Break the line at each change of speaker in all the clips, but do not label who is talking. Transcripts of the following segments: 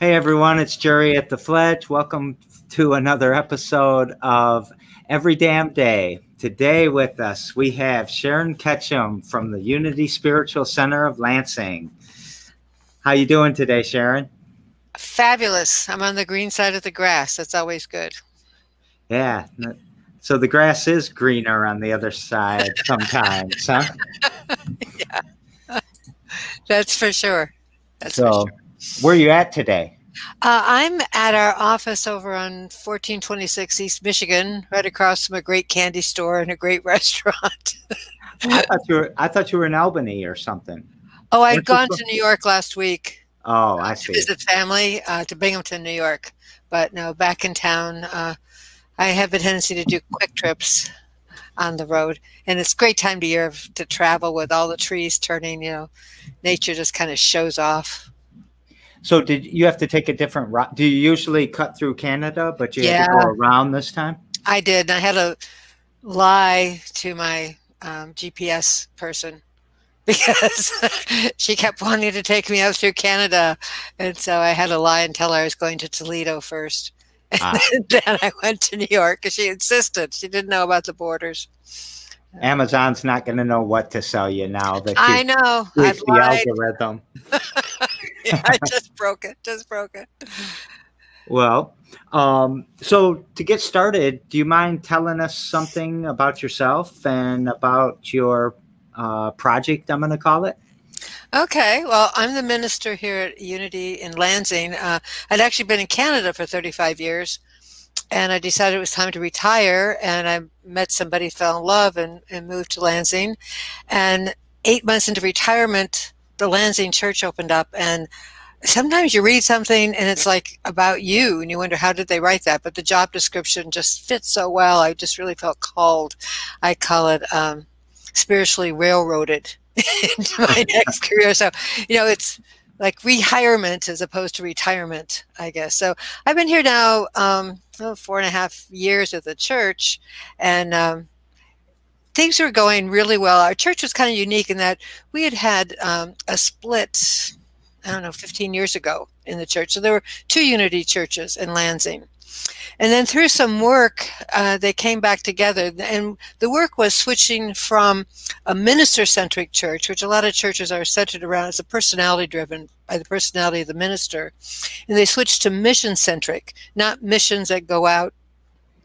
Hey everyone, it's Jerry at the Fledge. Welcome to another episode of Every Damn Day. Today with us we have Sharon Ketchum from the Unity Spiritual Center of Lansing. How you doing today, Sharon?
Fabulous. I'm on the green side of the grass. That's always good.
Yeah. So the grass is greener on the other side sometimes, huh?
yeah. That's for sure. That's
so,
for sure.
Where are you at today?
Uh, I'm at our office over on 1426 East Michigan, right across from a great candy store and a great restaurant.
I thought you were. I thought you were in Albany or something.
Oh, i had gone to New York last week.
Oh, I see.
To visit family uh, to Binghamton, New York, but no, back in town. Uh, I have a tendency to do quick trips on the road, and it's a great time of year to travel with all the trees turning. You know, nature just kind of shows off.
So did you have to take a different route? Do you usually cut through Canada, but you yeah, had to go around this time?
I did. I had to lie to my um, GPS person because she kept wanting to take me out through Canada, and so I had to lie and tell her I was going to Toledo first. And ah. then I went to New York because she insisted. She didn't know about the borders.
Amazon's not going to know what to sell you now that
I know.
I've the lied. algorithm.
I just broke it. Just broke it.
Well, um, so to get started, do you mind telling us something about yourself and about your uh, project? I'm going to call it.
Okay, well, I'm the minister here at Unity in Lansing. Uh, I'd actually been in Canada for 35 years, and I decided it was time to retire. And I met somebody, fell in love, and, and moved to Lansing. And eight months into retirement, the Lansing Church opened up, and sometimes you read something and it's like about you, and you wonder how did they write that? But the job description just fits so well. I just really felt called. I call it um, spiritually railroaded into my next career. So, you know, it's like rehirement as opposed to retirement, I guess. So I've been here now um, oh, four and a half years at the church, and um, things were going really well. Our church was kind of unique in that we had had um, a split, I don't know, 15 years ago in the church. So there were two unity churches in Lansing. And then through some work, uh, they came back together. And the work was switching from a minister centric church, which a lot of churches are centered around as a personality driven by the personality of the minister. And they switched to mission centric, not missions that go out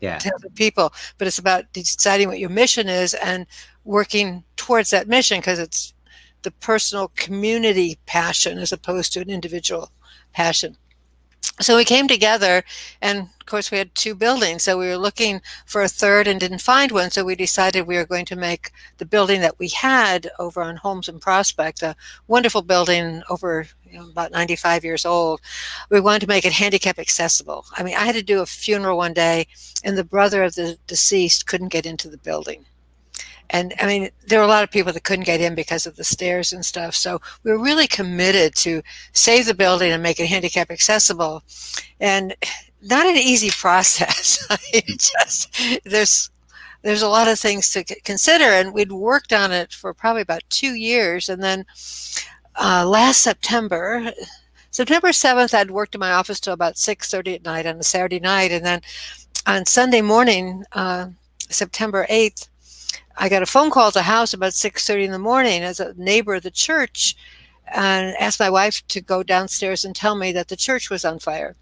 yeah. to other people, but it's about deciding what your mission is and working towards that mission because it's the personal community passion as opposed to an individual passion so we came together and of course we had two buildings so we were looking for a third and didn't find one so we decided we were going to make the building that we had over on Holmes and Prospect a wonderful building over you know, about 95 years old we wanted to make it handicap accessible i mean i had to do a funeral one day and the brother of the deceased couldn't get into the building and I mean, there were a lot of people that couldn't get in because of the stairs and stuff. So we were really committed to save the building and make it handicap accessible. And not an easy process. just there's there's a lot of things to consider, and we'd worked on it for probably about two years, and then uh, last September. September 7th, I'd worked in my office till about 6.30 at night on a Saturday night. And then on Sunday morning, uh, September 8th, I got a phone call at the house about 6:30 in the morning as a neighbor of the church and asked my wife to go downstairs and tell me that the church was on fire.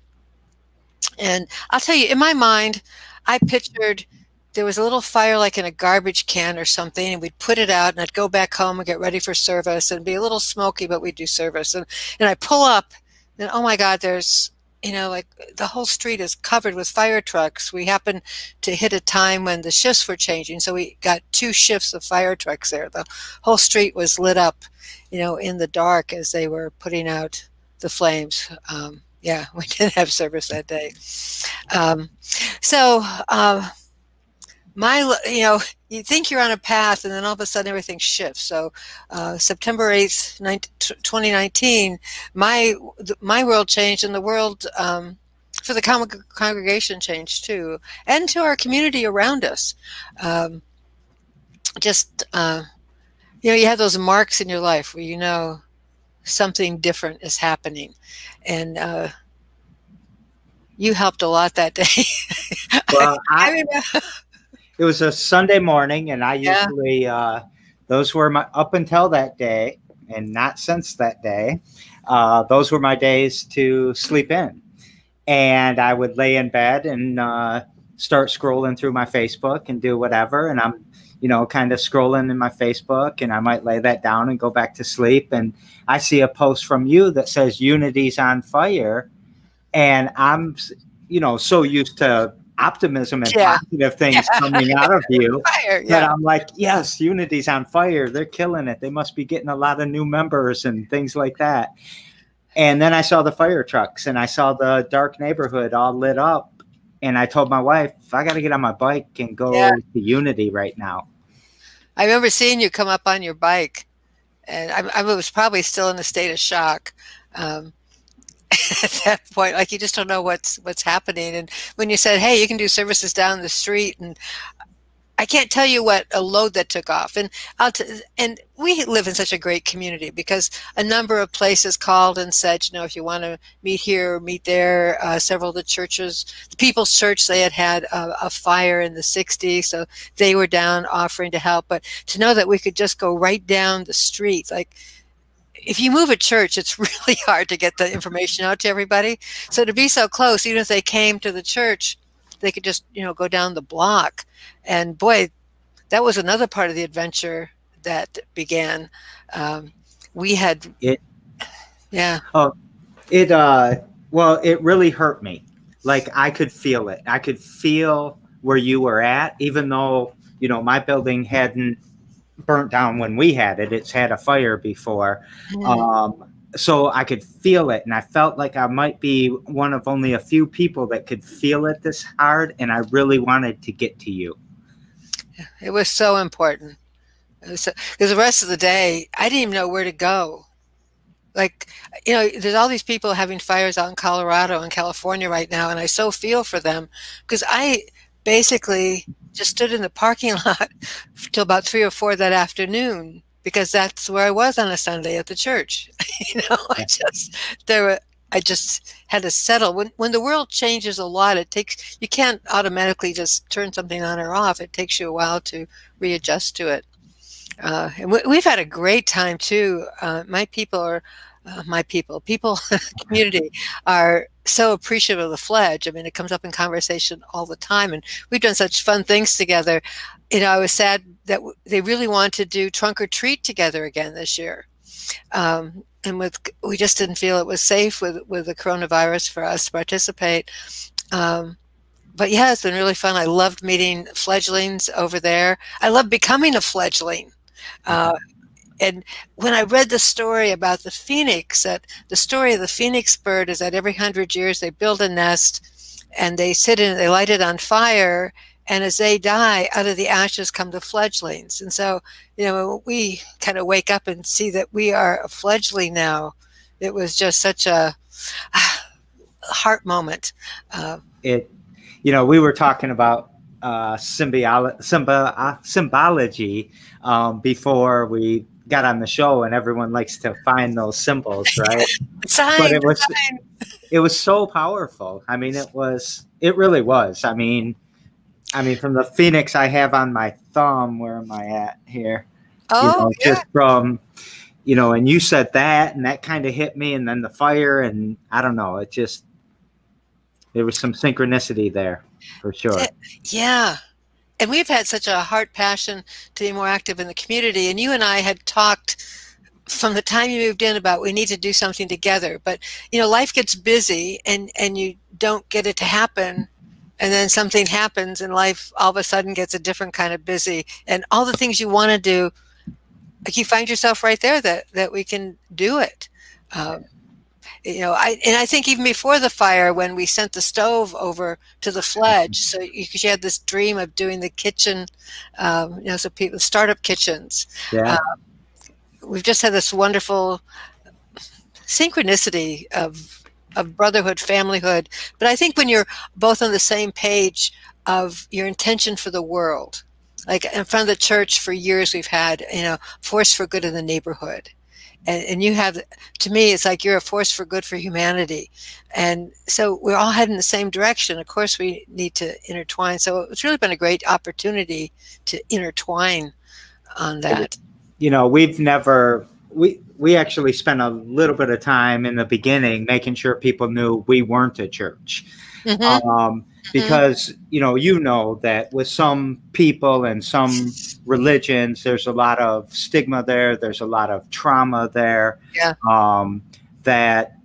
And I'll tell you, in my mind, I pictured there was a little fire like in a garbage can or something, and we'd put it out, and I'd go back home and get ready for service, and be a little smoky, but we'd do service. And, and I pull up, and oh my God, there's you know, like the whole street is covered with fire trucks. We happened to hit a time when the shifts were changing, so we got two shifts of fire trucks there. The whole street was lit up, you know, in the dark as they were putting out the flames. Um, yeah, we didn't have service that day. Um, so, uh, my you know you think you're on a path and then all of a sudden everything shifts. So uh, september 8th 2019 my my world changed and the world um, for the con- congregation changed too and to our community around us. Um, just uh, you know you have those marks in your life where you know something different is happening. And uh, you helped a lot that day.
well, I, I it was a Sunday morning, and I yeah. usually uh, those were my up until that day, and not since that day. Uh, those were my days to sleep in, and I would lay in bed and uh, start scrolling through my Facebook and do whatever, and I'm you know, kind of scrolling in my Facebook and I might lay that down and go back to sleep. And I see a post from you that says Unity's on fire. And I'm, you know, so used to optimism and yeah. positive things yeah. coming out of you fire, yeah. that I'm like, yes, Unity's on fire. They're killing it. They must be getting a lot of new members and things like that. And then I saw the fire trucks and I saw the dark neighborhood all lit up. And I told my wife, I got to get on my bike and go yeah. to Unity right now.
I remember seeing you come up on your bike, and I, I was probably still in a state of shock um, at that point. Like you just don't know what's what's happening. And when you said, "Hey, you can do services down the street," and I can't tell you what a load that took off. And I'll t- and we live in such a great community because a number of places called and said, you know, if you want to meet here or meet there, uh, several of the churches, the People's Church, they had had a, a, fire in the 60s, so they were down offering to help. But to know that we could just go right down the street, like if you move a church, it's really hard to get the information out to everybody. So to be so close, even if they came to the church, they could just you know go down the block. And boy that was another part of the adventure that began. Um, we had
it
yeah.
Oh it uh well it really hurt me. Like i could feel it. I could feel where you were at even though you know my building hadn't burnt down when we had it it's had a fire before um so I could feel it, and I felt like I might be one of only a few people that could feel it this hard, and I really wanted to get to you.
It was so important because the rest of the day I didn't even know where to go. Like you know, there's all these people having fires out in Colorado and California right now, and I so feel for them because I basically just stood in the parking lot till about three or four that afternoon because that's where I was on a Sunday at the church. you know, I just there were I just had to settle. When when the world changes a lot, it takes you can't automatically just turn something on or off. It takes you a while to readjust to it. Uh, and we, have had a great time too. Uh, my people are my people, people community are so appreciative of the Fledge. I mean, it comes up in conversation all the time, and we've done such fun things together. You know, I was sad that they really want to do trunk or treat together again this year. Um, and with we just didn't feel it was safe with with the coronavirus for us to participate. Um, but yeah, it's been really fun. I loved meeting fledglings over there. I love becoming a fledgling. Uh, and when I read the story about the phoenix, that the story of the phoenix bird is that every hundred years they build a nest and they sit in, it, they light it on fire, and as they die, out of the ashes come the fledglings. And so, you know, we kind of wake up and see that we are a fledgling now. It was just such a, heart moment.
Uh, it, you know, we were talking about uh, symbiolo- symbi- uh, symbology um, before we got on the show, and everyone likes to find those symbols, right?
sign, but
it was, it was so powerful. I mean, it was, it really was. I mean, I mean, from the phoenix I have on my thumb, where am I at here?
Oh, you know,
yeah. just from, you know, and you said that, and that kind of hit me, and then the fire, and I don't know, it just, there was some synchronicity there for sure.
Yeah. And we've had such a heart passion to be more active in the community. And you and I had talked from the time you moved in about we need to do something together. But, you know, life gets busy and, and you don't get it to happen and then something happens and life all of a sudden gets a different kind of busy and all the things you want to do like you find yourself right there that that we can do it um, you know i and i think even before the fire when we sent the stove over to the fledge so because you, had this dream of doing the kitchen um, you know so people startup kitchens
yeah.
Um, we've just had this wonderful synchronicity of of brotherhood, familyhood. But I think when you're both on the same page of your intention for the world, like in front of the church for years, we've had, you know, force for good in the neighborhood. And, and you have to me it's like you're a force for good for humanity and so we're all heading the same direction of course we need to intertwine so it's really been a great opportunity to intertwine on that
you know we've never we we actually spent a little bit of time in the beginning making sure people knew we weren't a church mm-hmm. um, mm-hmm. Because you know you know that with some people and some religions there's a lot of stigma there there's a lot of trauma there
yeah.
um, that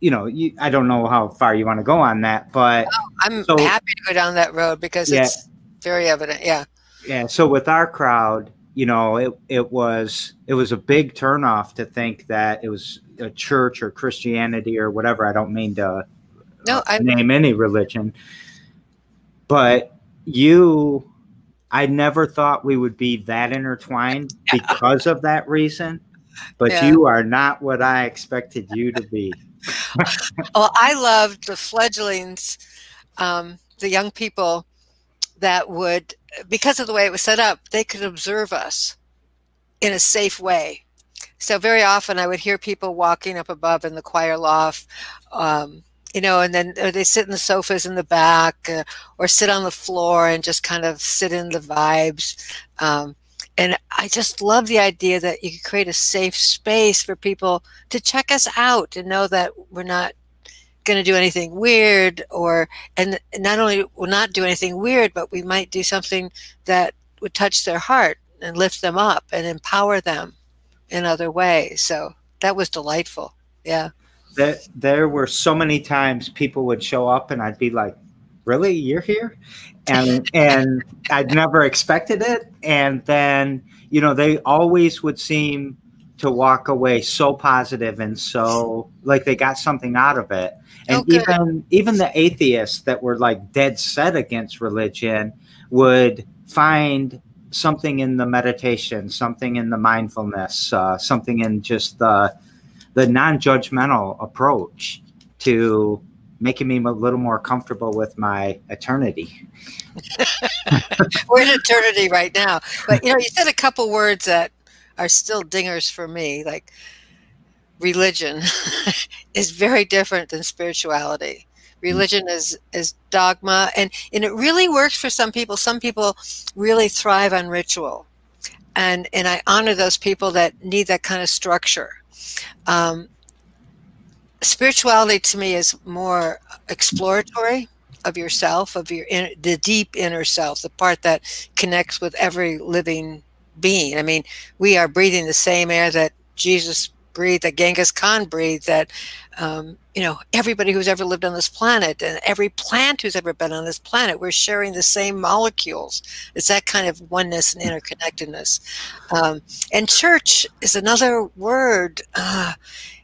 you know you, i don't know how far you want to go on that but
oh, i'm so, happy to go down that road because yeah, it's very evident yeah.
Yeah so with our crowd you know, it it was it was a big turnoff to think that it was a church or Christianity or whatever. I don't mean to
no,
uh, name any religion, but you, I never thought we would be that intertwined because of that reason. But yeah. you are not what I expected you to be.
well, I loved the fledglings, um, the young people that would, because of the way it was set up, they could observe us in a safe way. So very often I would hear people walking up above in the choir loft, um, you know, and then they sit in the sofas in the back uh, or sit on the floor and just kind of sit in the vibes. Um, and I just love the idea that you could create a safe space for people to check us out and know that we're not going to do anything weird or and not only will not do anything weird but we might do something that would touch their heart and lift them up and empower them in other ways. So that was delightful. Yeah
there, there were so many times people would show up and i'd be like really? You're here? And and i'd never expected it. And then you know they always would seem to walk away so positive and so like they got something out of it. And oh, even even the atheists that were like dead set against religion would find something in the meditation something in the mindfulness uh, something in just the the non-judgmental approach to making me a little more comfortable with my eternity.
We're in eternity right now. But you know you said a couple words that are still dingers for me like religion is very different than spirituality. Religion mm. is is dogma and and it really works for some people. Some people really thrive on ritual. And and i honor those people that need that kind of structure um, spirituality to me is more exploratory of yourself of your in, the deep inner self the part that connects with every living being. I mean we are breathing the same air that jesus breathe, that Genghis Khan breathed, that um, you know everybody who's ever lived on this planet and every plant who's ever been on this planet, we're sharing the same molecules. It's that kind of oneness and interconnectedness. Um, and church is another word. Uh,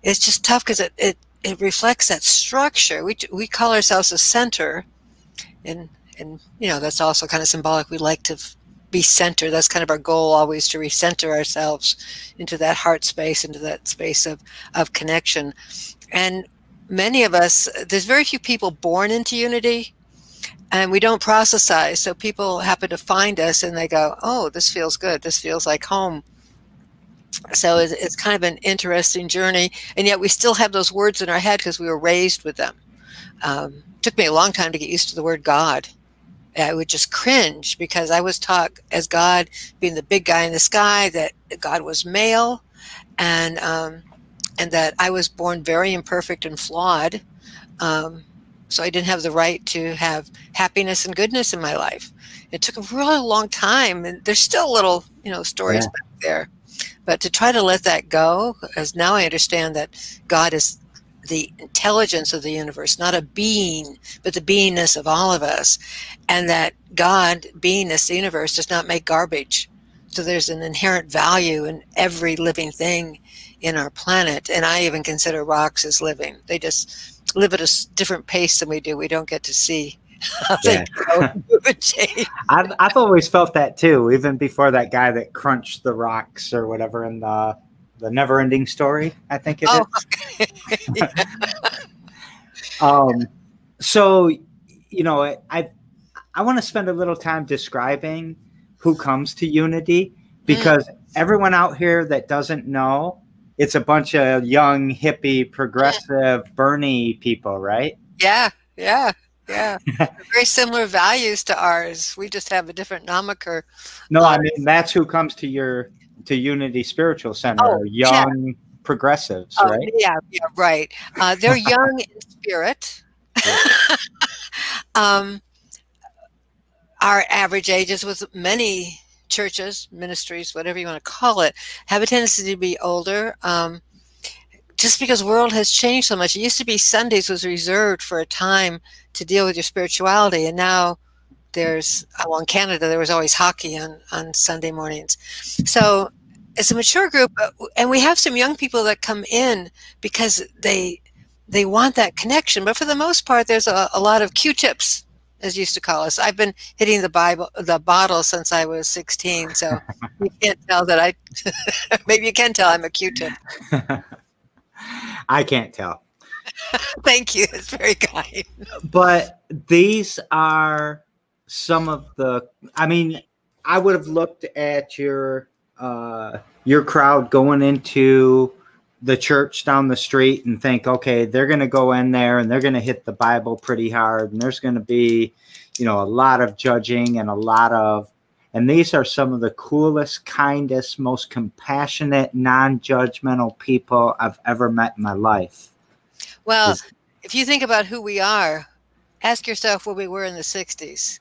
it's just tough because it, it it reflects that structure. We we call ourselves a center, and and you know that's also kind of symbolic. We like to be centered. That's kind of our goal always to recenter ourselves into that heart space, into that space of, of connection. And many of us, there's very few people born into unity and we don't processize. So people happen to find us and they go, oh, this feels good. This feels like home. So it's, it's kind of an interesting journey. And yet we still have those words in our head because we were raised with them. Um, took me a long time to get used to the word God I would just cringe because I was taught as God being the big guy in the sky that God was male, and um, and that I was born very imperfect and flawed. Um, so I didn't have the right to have happiness and goodness in my life. It took a really long time, and there's still little you know stories yeah. back there. But to try to let that go, as now I understand that God is the intelligence of the universe, not a being, but the beingness of all of us. And that God, beingness, the universe, does not make garbage. So there's an inherent value in every living thing in our planet. And I even consider rocks as living. They just live at a different pace than we do. We don't get to see how yeah.
I've, I've always felt that too, even before that guy that crunched the rocks or whatever in the the never ending story, I think it oh, is. Um, so, you know, I, I want to spend a little time describing who comes to Unity because mm. everyone out here that doesn't know, it's a bunch of young, hippie, progressive, Bernie people, right?
Yeah, yeah, yeah. Very similar values to ours. We just have a different nomiker.
No, I mean that's who comes to your to Unity Spiritual Center.
Oh,
young
yeah.
progressives,
Oh,
right?
yeah, yeah, right. Uh, they're young in spirit. um, our average ages with many churches, ministries, whatever you want to call it, have a tendency to be older. Um, just because world has changed so much. It used to be Sundays was reserved for a time to deal with your spirituality, and now there's uh, well in Canada there was always hockey on on Sunday mornings. So it's a mature group, and we have some young people that come in because they they want that connection. But for the most part, there's a, a lot of Q-tips, as you used to call us. I've been hitting the Bible, the bottle since I was 16, so you can't tell that I. maybe you can tell I'm a Q-tip.
I can't tell.
Thank you. It's very kind.
But these are some of the I mean, I would have looked at your uh your crowd going into the church down the street and think, okay, they're going to go in there and they're going to hit the Bible pretty hard and there's going to be, you know, a lot of judging and a lot of and these are some of the coolest, kindest, most compassionate, non-judgmental people I've ever met in my life.
Well, if you think about who we are, ask yourself where we were in the 60s.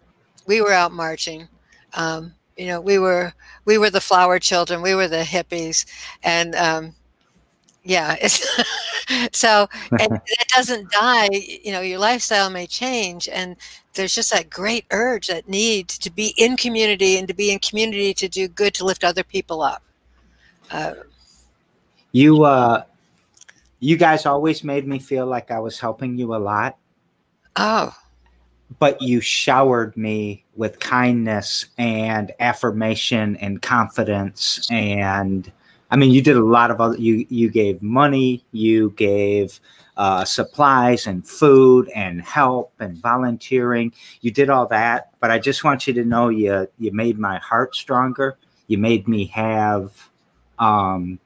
We were out marching. Um, you know, we were we were the flower children. We were the hippies, and um, yeah, it's so and it doesn't die. You know, your lifestyle may change, and there's just that great urge, that need to be in community and to be in community to do good, to lift other people up. Uh,
you uh you guys always made me feel like I was helping you a lot,
oh,
but you showered me with kindness and affirmation and confidence and I mean you did a lot of other you you gave money, you gave uh, supplies and food and help and volunteering. You did all that, but I just want you to know you you made my heart stronger. You made me have um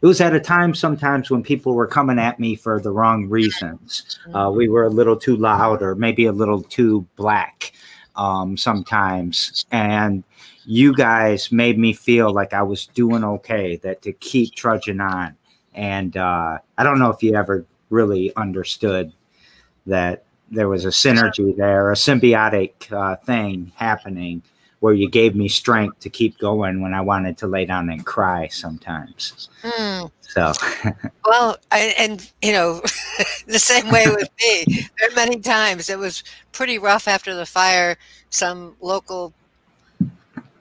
it was at a time sometimes when people were coming at me for the wrong reasons. Uh, we were a little too loud or maybe a little too black um, sometimes. And you guys made me feel like I was doing okay, that to keep trudging on. And uh, I don't know if you ever really understood that there was a synergy there, a symbiotic uh, thing happening where you gave me strength to keep going when I wanted to lay down and cry sometimes.
hmm.
So,
Well, I, and you know, the same way with me. There are many times it was pretty rough after the fire. Some local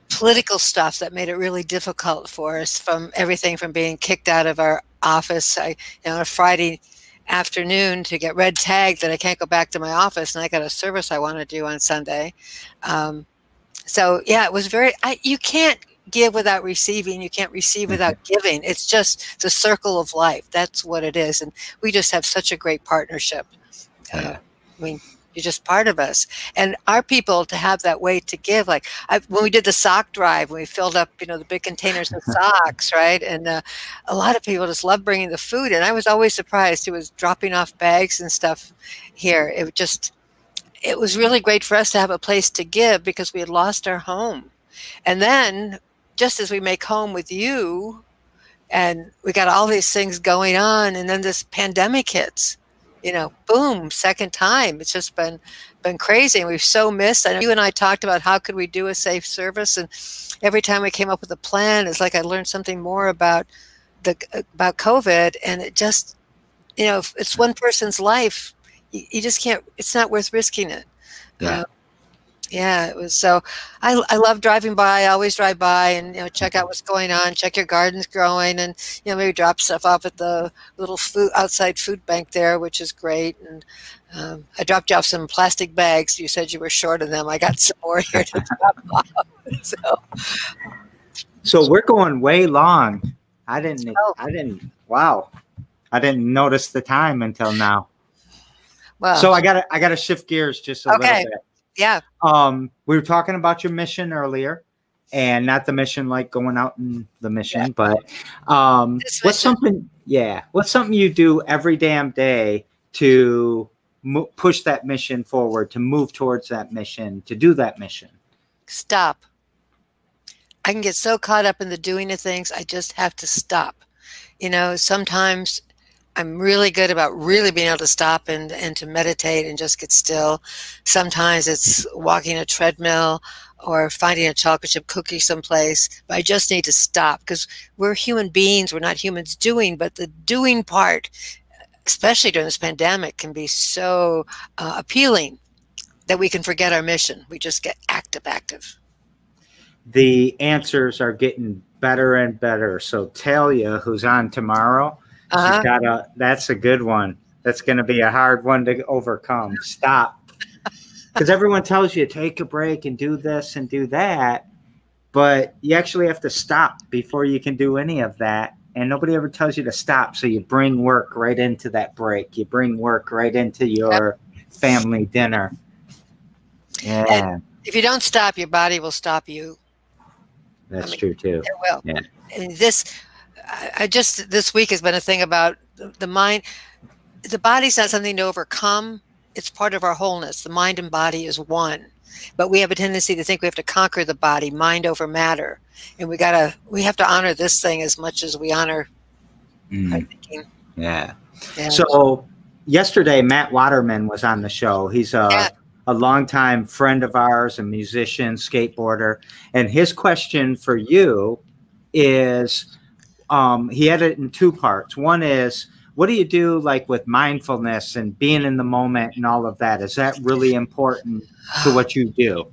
political stuff that made it really difficult for us. From everything from being kicked out of our office, I, you know, on a Friday afternoon to get red tagged that I can't go back to my office, and I got a service I want to do on Sunday. Um, so yeah, it was very. I, you can't give without receiving. You can't receive without giving. It's just the circle of life. That's what it is, and we just have such a great partnership. Uh, I mean, you're just part of us, and our people to have that way to give. Like I, when we did the sock drive, when we filled up, you know, the big containers of socks, right? And uh, a lot of people just love bringing the food, and I was always surprised. It was dropping off bags and stuff here. It just it was really great for us to have a place to give because we had lost our home. And then, just as we make home with you, and we got all these things going on, and then this pandemic hits, you know, boom, second time. It's just been been crazy, and we've so missed. I know you and I talked about how could we do a safe service, and every time we came up with a plan, it's like I learned something more about the about COVID, and it just, you know, it's one person's life you, you just can't it's not worth risking it
Yeah.
Uh, yeah it was so I, I love driving by i always drive by and you know check out what's going on check your gardens growing and you know maybe drop stuff off at the little food outside food bank there which is great and um, i dropped you off some plastic bags you said you were short of them i got some more here to drop off so
so we're going way long. I didn't.
Oh.
I didn't. Wow. I didn't notice the time until now.
Well
So I gotta. I gotta shift gears just a
Okay.
little bit.
yeah
Um, we were talking about your mission earlier, and not the mission like going out in the mission, yeah. but um, what's mission. something? Yeah, what's something you do every damn day to mo- push that mission forward, to move towards that mission, to do that mission?
Stop. I can get so caught up in the doing of things, I just have to stop. You know, sometimes I'm really good about really being able to stop and, and to meditate and just get still. Sometimes it's walking a treadmill or finding a chocolate chip cookie someplace, but I just need to stop because we're human beings. We're not humans doing, but the doing part, especially during this pandemic, can be so uh, appealing that we can forget our mission. We just get active, active.
The answers are getting better and better. So Talia, who's on tomorrow, uh-huh. she's got a. That's a good one. That's going to be a hard one to overcome. Stop because everyone tells you take a break and do this and do that, but you actually have to stop before you can do any of that. And nobody ever tells you to stop. So you bring work right into that break. You bring work right into your family dinner.
Yeah. And if you don't stop, your body will stop you.
That's I mean, true too.
It will. Yeah. And this, I just this week has been a thing about the mind. The body's not something to overcome it's part of our wholeness. The mind and body is one. But we have a tendency to think we have to conquer the body, mind over matter. And we gotta we have to honor this thing as much as we honor
mm. Yeah. yeah. So yesterday Matt Waterman was on the show. He's a yeah. a longtime friend of ours, a musician, skateboarder. And his question for you is um, he had it in two parts. One is what do you do like with mindfulness and being in the moment and all of that? Is that really important to what you do?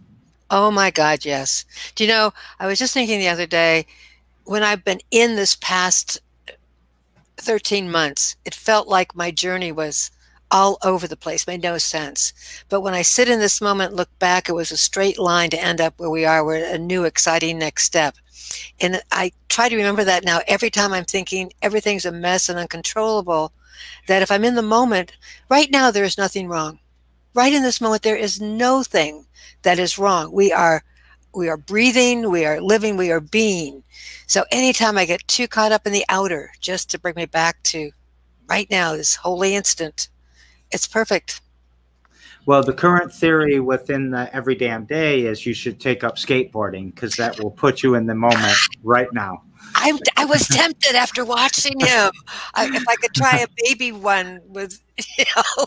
Oh my god yes. Do you know i was just thinking the other day when i've been in this past 13 months it felt like my journey was all over the place made no sense. But when i sit in this moment look back it was a straight line to end up where we are. We're a new exciting next step and I try to remember that now every time I'm thinking everything's a mess and uncontrollable, that if I'm in the moment, right now there is nothing wrong. Right in this moment, there is no thing that is wrong. We are we are breathing, we are living, we are being. So anytime I get too caught up in the outer, just to bring me back to right now, this holy instant, it's perfect.
Well, the current theory within the every damn day is you should take up skateboarding because that will put you in the moment right now.
I, I was tempted after watching him. I, if I could try a baby one with, you know,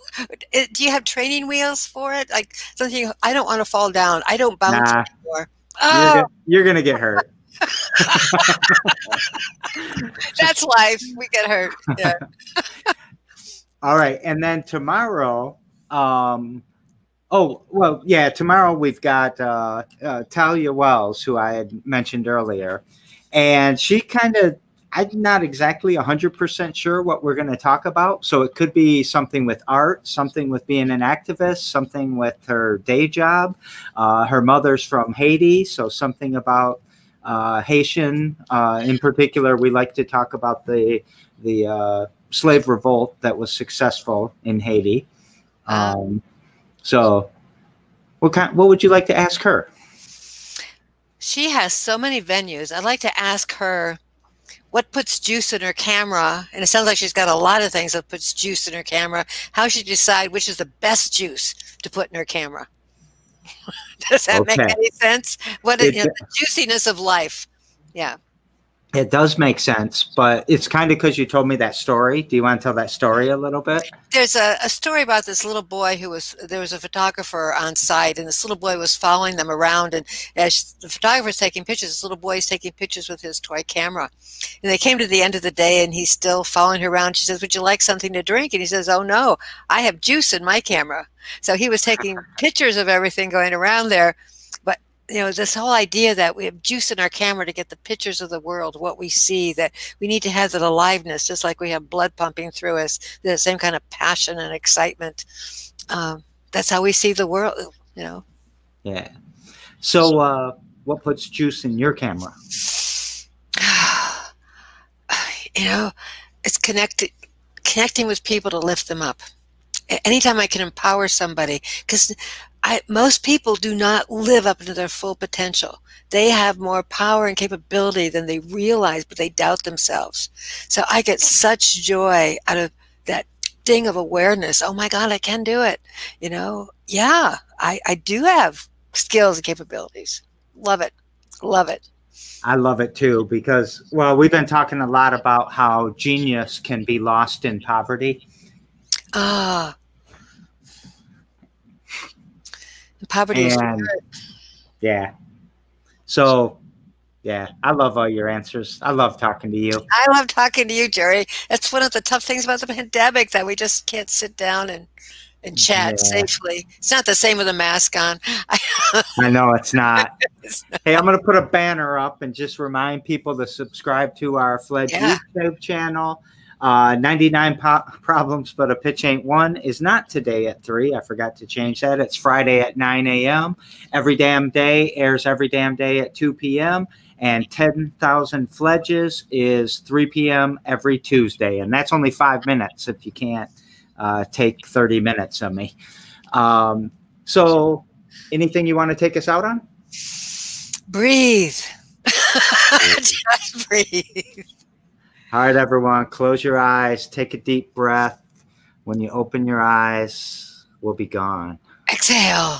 do you have training wheels for it? Like something, I don't want to fall down. I don't bounce nah, anymore.
Oh. You're, going to get hurt.
That's life. We get hurt. Yeah.
All right. And then tomorrow, um, oh well, yeah. Tomorrow we've got uh, uh, Talia Wells, who I had mentioned earlier, and she kind of. I'm not exactly 100% sure what we're going to talk about. So it could be something with art, something with being an activist, something with her day job. Uh, her mother's from Haiti, so something about uh, Haitian. Uh, in particular, we like to talk about the the uh, slave revolt that was successful in Haiti. Um, so, what kind? What would you like to ask her?
She has so many venues. I'd like to ask her what puts juice in her camera. And it sounds like she's got a lot of things that puts juice in her camera. How she decide which is the best juice to put in her camera? Does that okay. make any sense? What it, you know, the juiciness of life? Yeah.
It does make sense, but it's kind of because you told me that story. Do you want to tell that story a little bit?
There's a, a, story about this little boy who was there was a photographer on site, and this little boy was following them around. And as the photographer's taking pictures, this little boy is taking pictures with his toy camera. And they came to the end of the day, and he's still following her around. She says, "Would you like something to drink?" And he says, "Oh no, I have juice in my camera." So he was taking pictures of everything going around there you know this whole idea that we have juice in our camera to get the pictures of the world what we see that we need to have that aliveness just like we have blood pumping through us the same kind of passion and excitement. Um, that's how we see the world you know.
Yeah. So uh, what puts juice in your camera?
You know it's connected connecting with people to lift them up. Anytime i can empower somebody because I, most people do not live up to their full potential. They have more power and capability than they realize, but they doubt themselves. So I get such joy out of that ding of awareness. Oh my God, I can do it. You know, yeah, I, I do have skills and capabilities. Love it. Love it.
I love it too because, well, we've been talking a lot about how genius can be lost in poverty.
Ah. Poverty
and, Yeah. So, yeah, I love all your answers. I love talking to you.
I love talking to you, Jerry. That's one of the tough things about the pandemic that we just can't sit down and and chat yeah. safely. It's not the same with a mask on.
I know it's not. it's not. Hey, I'm going to put a banner up and just remind people to subscribe to our Fledge yeah. YouTube channel. Uh, 99 po- problems, but a pitch ain't one is not today at 3. I forgot to change that. It's Friday at 9 a.m. Every damn day airs every damn day at 2 p.m. And 10,000 Fledges is 3 p.m. every Tuesday. And that's only five minutes if you can't uh, take 30 minutes of me. Um, so, anything you want to take us out on?
Breathe. Just breathe.
All right, everyone, close your eyes, take a deep breath. When you open your eyes, we'll be gone.
Exhale.